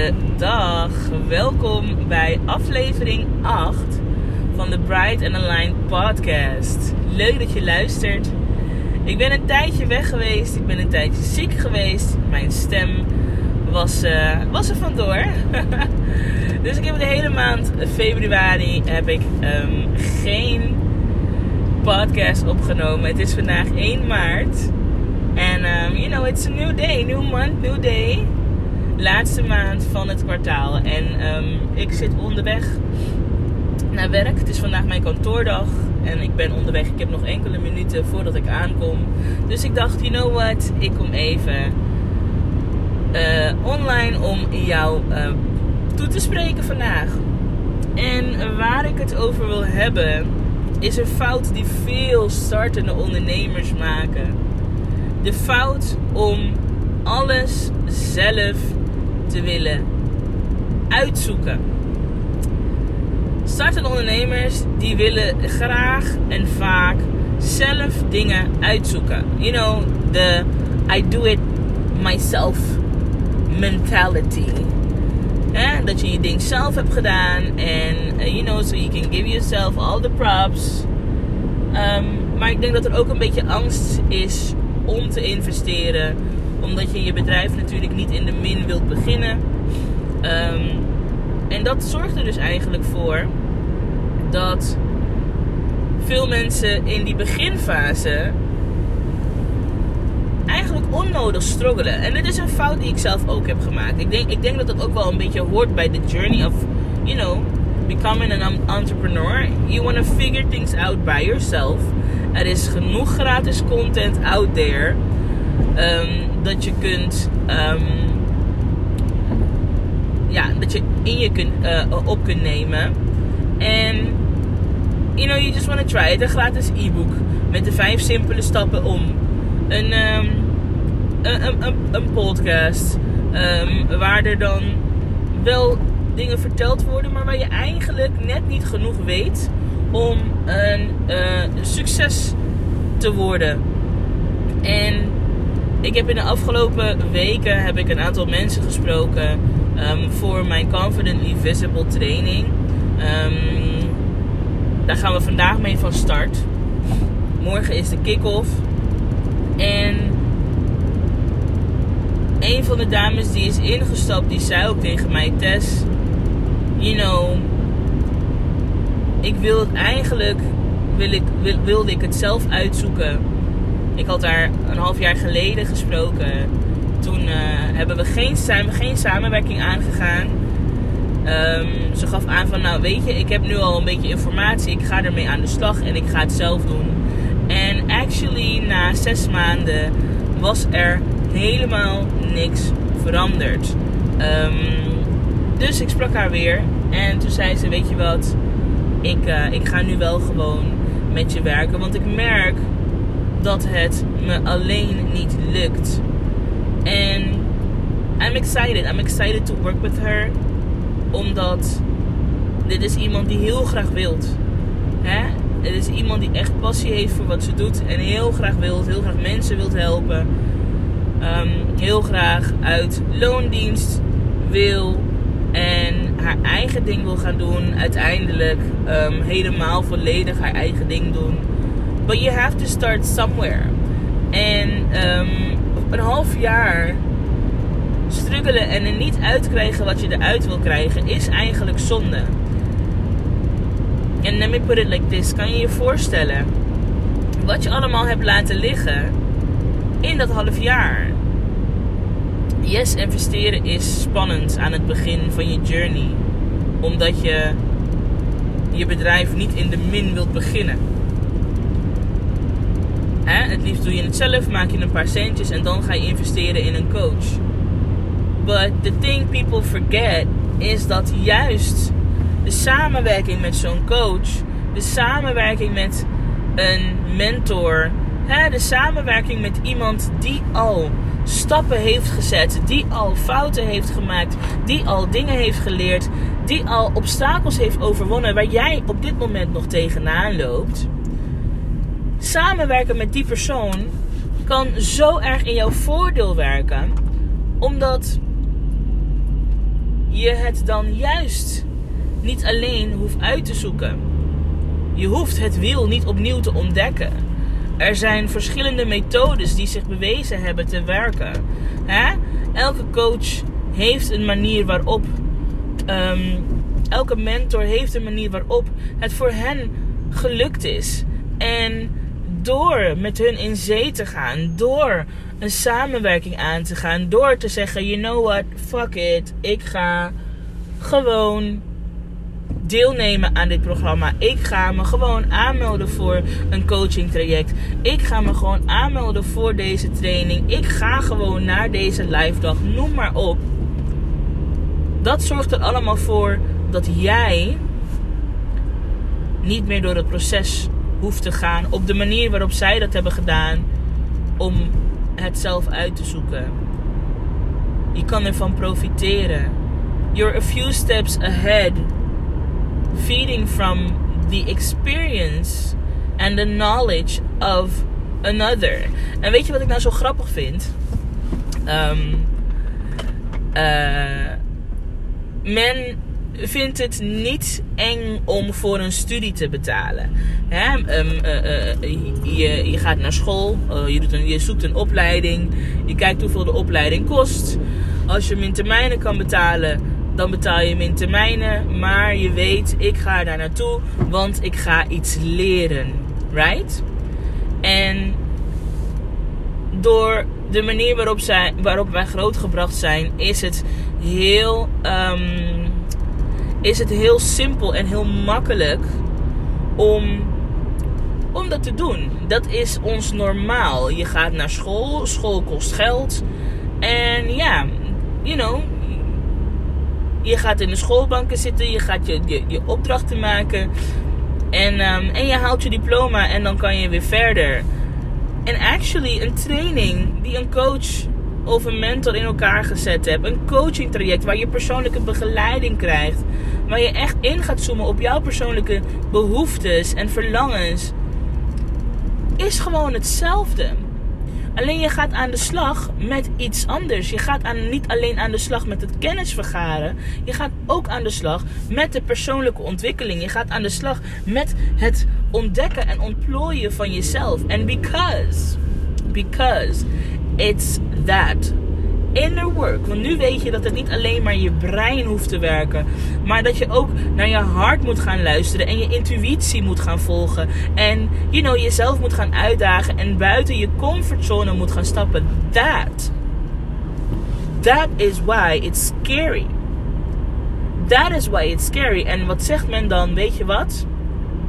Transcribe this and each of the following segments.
Goedendag, welkom bij aflevering 8 van de Bright and Aligned podcast. Leuk dat je luistert. Ik ben een tijdje weg geweest, ik ben een tijdje ziek geweest. Mijn stem was, uh, was er vandoor. dus ik heb de hele maand februari heb ik um, geen podcast opgenomen. Het is vandaag 1 maart. En um, you know, it's a new day, new month, new day laatste maand van het kwartaal. En um, ik zit onderweg naar werk. Het is vandaag mijn kantoordag. En ik ben onderweg. Ik heb nog enkele minuten voordat ik aankom. Dus ik dacht, you know what? Ik kom even uh, online om jou uh, toe te spreken vandaag. En waar ik het over wil hebben, is een fout die veel startende ondernemers maken. De fout om alles zelf te willen uitzoeken. Startende ondernemers die willen graag en vaak zelf dingen uitzoeken. You know, the I do it myself mentality. Eh? Dat je je ding zelf hebt gedaan en uh, you know, so you can give yourself all the props. Um, maar ik denk dat er ook een beetje angst is om te investeren omdat je je bedrijf natuurlijk niet in de min wilt beginnen. Um, en dat zorgt er dus eigenlijk voor dat veel mensen in die beginfase eigenlijk onnodig struggelen. En dit is een fout die ik zelf ook heb gemaakt. Ik denk, ik denk dat dat ook wel een beetje hoort bij de journey of, you know, becoming an entrepreneur. You want to figure things out by yourself. Er is genoeg gratis content out there. Um, dat je kunt. Um, ja, dat je in je kunt, uh, op kunt nemen. En. You know, you just want to try it. Een gratis e-book. Met de vijf simpele stappen om. Een, um, een, een, een, podcast. Waar er dan wel dingen verteld worden, maar waar je eigenlijk net niet genoeg weet om een uh, succes te worden. En ik heb in de afgelopen weken heb ik een aantal mensen gesproken um, voor mijn Confidently Visible training. Um, daar gaan we vandaag mee van start. Morgen is de kick-off. En een van de dames die is ingestapt, die zei ook tegen mij: Tess, you know, ik wil het eigenlijk, wil ik, wil, wilde ik het zelf uitzoeken ik had daar een half jaar geleden gesproken. Toen uh, hebben we geen, zijn we geen samenwerking aangegaan. Um, ze gaf aan van, nou weet je, ik heb nu al een beetje informatie. Ik ga ermee aan de slag en ik ga het zelf doen. En actually, na zes maanden was er helemaal niks veranderd. Um, dus ik sprak haar weer. En toen zei ze, weet je wat, ik, uh, ik ga nu wel gewoon met je werken. Want ik merk dat het me alleen niet lukt. En I'm excited. I'm excited to work with her. Omdat dit is iemand die heel graag wilt. Hè? Het is iemand die echt passie heeft voor wat ze doet. En heel graag wilt. Heel graag mensen wilt helpen. Um, heel graag uit loondienst wil. En haar eigen ding wil gaan doen. Uiteindelijk um, helemaal volledig haar eigen ding doen. But you have to start somewhere. En um, een half jaar struggelen en er niet uitkrijgen wat je eruit wil krijgen, is eigenlijk zonde. En let me put it like this. Kan je je voorstellen wat je allemaal hebt laten liggen in dat half jaar? Yes, investeren is spannend aan het begin van je journey. Omdat je je bedrijf niet in de min wilt beginnen. Hè? Het liefst doe je het zelf, maak je een paar centjes en dan ga je investeren in een coach. But the thing people forget is dat juist de samenwerking met zo'n coach, de samenwerking met een mentor, hè, de samenwerking met iemand die al stappen heeft gezet, die al fouten heeft gemaakt, die al dingen heeft geleerd, die al obstakels heeft overwonnen waar jij op dit moment nog tegenaan loopt samenwerken met die persoon kan zo erg in jouw voordeel werken. Omdat je het dan juist niet alleen hoeft uit te zoeken. Je hoeft het wiel niet opnieuw te ontdekken. Er zijn verschillende methodes die zich bewezen hebben te werken. Hè? Elke coach heeft een manier waarop. ehm, elke mentor heeft een manier waarop het voor hen gelukt is. En door met hun in zee te gaan, door een samenwerking aan te gaan, door te zeggen: you know what, fuck it, ik ga gewoon deelnemen aan dit programma. Ik ga me gewoon aanmelden voor een coaching traject. Ik ga me gewoon aanmelden voor deze training. Ik ga gewoon naar deze live dag. Noem maar op. Dat zorgt er allemaal voor dat jij niet meer door het proces hoeft te gaan op de manier waarop zij dat hebben gedaan om het zelf uit te zoeken. Je kan ervan profiteren. You're a few steps ahead feeding from the experience and the knowledge of another. En weet je wat ik nou zo grappig vind? Ehm, eh, men vindt het niet eng om voor een studie te betalen. Hè? Ehm, eh, eh, je, je gaat naar school, eh, je, doet een, je zoekt een opleiding, je kijkt hoeveel de opleiding kost. Als je hem termijnen kan betalen, dan betaal je in termijnen. Maar je weet, ik ga daar naartoe, want ik ga iets leren. Right? En door de manier waarop, zij, waarop wij grootgebracht zijn, is het heel, ehm, is het heel simpel en heel makkelijk om, om dat te doen. Dat is ons normaal. Je gaat naar school, school kost geld. En ja, you know, je gaat in de schoolbanken zitten, je gaat je, je, je opdrachten maken. En, ehm, en je haalt je diploma en dan kan je weer verder. En actually, een training die een coach een mentor in elkaar gezet hebt. Een coaching traject waar je persoonlijke begeleiding krijgt. Waar je echt in gaat zoomen op jouw persoonlijke behoeftes en verlangens. Is gewoon hetzelfde. Alleen je gaat aan de slag met iets anders. Je gaat aan, niet alleen aan de slag met het kennis vergaren. Je gaat ook aan de slag met de persoonlijke ontwikkeling. Je gaat aan de slag met het ontdekken en ontplooien van jezelf. En because, because it's that inner work. Want nu weet je dat het niet alleen maar je brein hoeft te werken. Maar dat je ook naar je hart moet gaan luisteren. En je intuïtie moet gaan volgen. En you know, jezelf moet gaan uitdagen. En buiten je comfortzone moet gaan stappen. That. That is why it's scary. That is why it's scary. En wat zegt men dan? Weet je wat?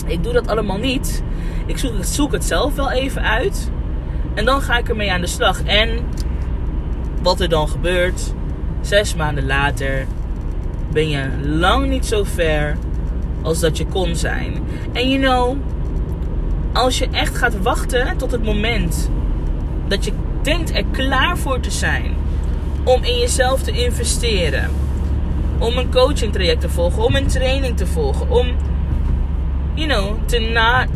Ik doe dat allemaal niet. Ik zoek, zoek het zelf wel even uit. En dan ga ik ermee aan de slag. En wat er dan gebeurt, zes maanden later ben je lang niet zo ver als dat je kon zijn. En you know, als je echt gaat wachten tot het moment dat je denkt er klaar voor te zijn om in jezelf te investeren, om een coaching traject te volgen, om een training te volgen, om, you know, to not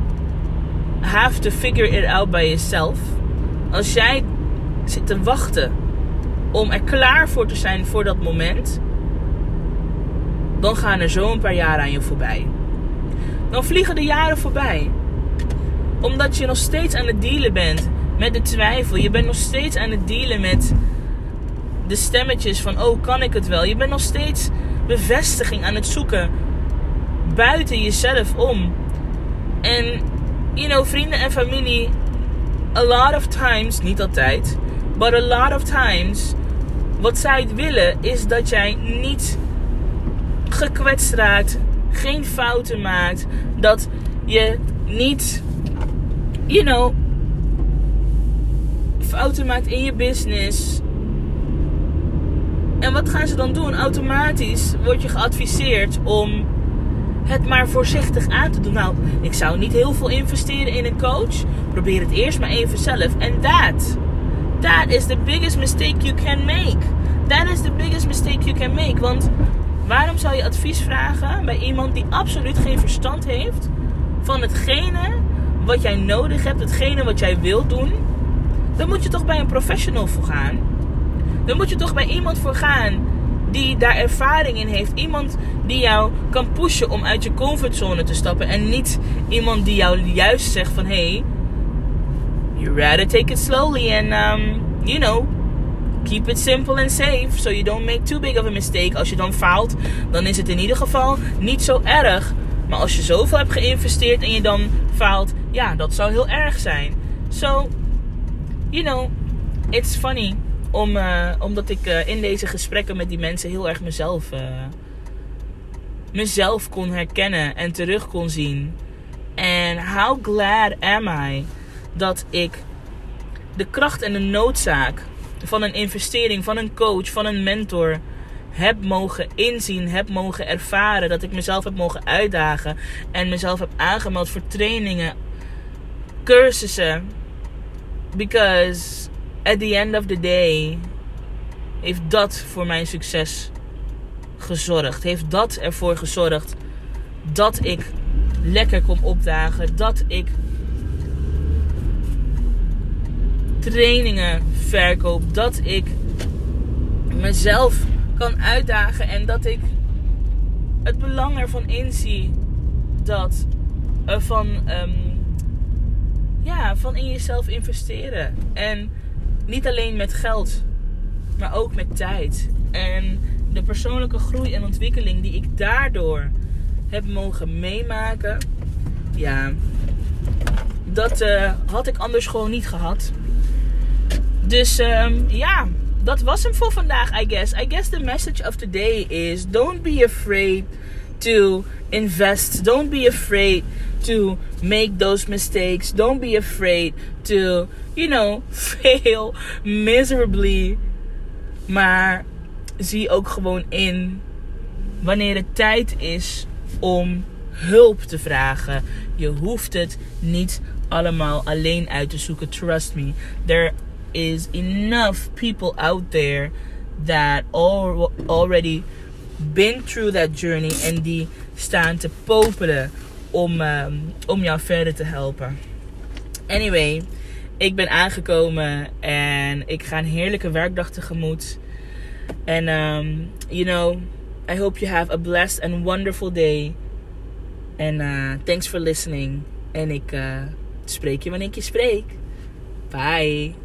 have to figure it out by yourself. Als jij zit te wachten om er klaar voor te zijn voor dat moment, dan gaan er zo een paar jaren aan je voorbij. Dan vliegen de jaren voorbij. Omdat je nog steeds aan het dealen bent met de twijfel. Je bent nog steeds aan het dealen met de stemmetjes van: oh, kan ik het wel? Je bent nog steeds bevestiging aan het zoeken buiten jezelf om. En, you know, vrienden en familie, a lot of times, niet altijd, but a lot of times, wat zij willen is dat jij niet gekwetst raakt, geen fouten maakt, dat je niet, you know, fouten maakt in je business. En wat gaan ze dan doen? Automatisch word je geadviseerd om het maar voorzichtig aan te doen. Nou, ik zou niet heel veel investeren in een coach. Probeer het eerst maar even zelf. En dat, that is the biggest mistake you can make. That is the biggest mistake you can make. Want waarom zou je advies vragen bij iemand die absoluut geen verstand heeft van hetgene wat jij nodig hebt, hetgene wat jij wilt doen? Dan moet je toch bij een professional voor gaan. Dan moet je toch bij iemand voor gaan die daar ervaring in heeft. Iemand die jou kan pushen om uit je comfortzone te stappen. En niet iemand die jou juist zegt van... Hey, you rather take it slowly and, um, you know... Keep it simple and safe, so you don't make too big of a mistake. Als je dan faalt, dan is het in ieder geval niet zo erg. Maar als je zoveel hebt geïnvesteerd en je dan faalt, ja, dat zou heel erg zijn. So, you know, it's funny. Om, uh, omdat ik uh, in deze gesprekken met die mensen heel erg mezelf, uh, mezelf kon herkennen en terug kon zien. En how glad am I dat ik de kracht en de noodzaak van een investering, van een coach, van een mentor heb mogen inzien, heb mogen ervaren. Dat ik mezelf heb mogen uitdagen en mezelf heb aangemeld voor trainingen, cursussen. Because at the end of the day heeft dat voor mijn succes gezorgd. Heeft dat ervoor gezorgd dat ik lekker kom opdagen. Dat ik trainingen verkoop. Dat ik mezelf kan uitdagen en dat ik het belang ervan inzie dat uh, van, um, ja, van in jezelf investeren. En niet alleen met geld, maar ook met tijd. En de persoonlijke groei en ontwikkeling die ik daardoor heb mogen meemaken, ja, dat uh, had ik anders gewoon niet gehad. Dus um, ja, dat was hem voor vandaag, I guess. I guess the message of today is don't be afraid to invest. Don't be afraid to make those mistakes. Don't be afraid to, you know, fail miserably. Maar zie ook gewoon in wanneer het tijd is om hulp te vragen. Je hoeft het niet allemaal alleen uit te zoeken. Trust me. There is enough people out there that already been through that journey en die staan te popelen om, um, om jou verder te helpen. Anyway, ik ben aangekomen en ik ga een heerlijke werkdag tegemoet. En um, you know, I hope you have a blessed and wonderful day. En uh, thanks for listening. En ik uh, spreek je wanneer ik je spreek. Bye.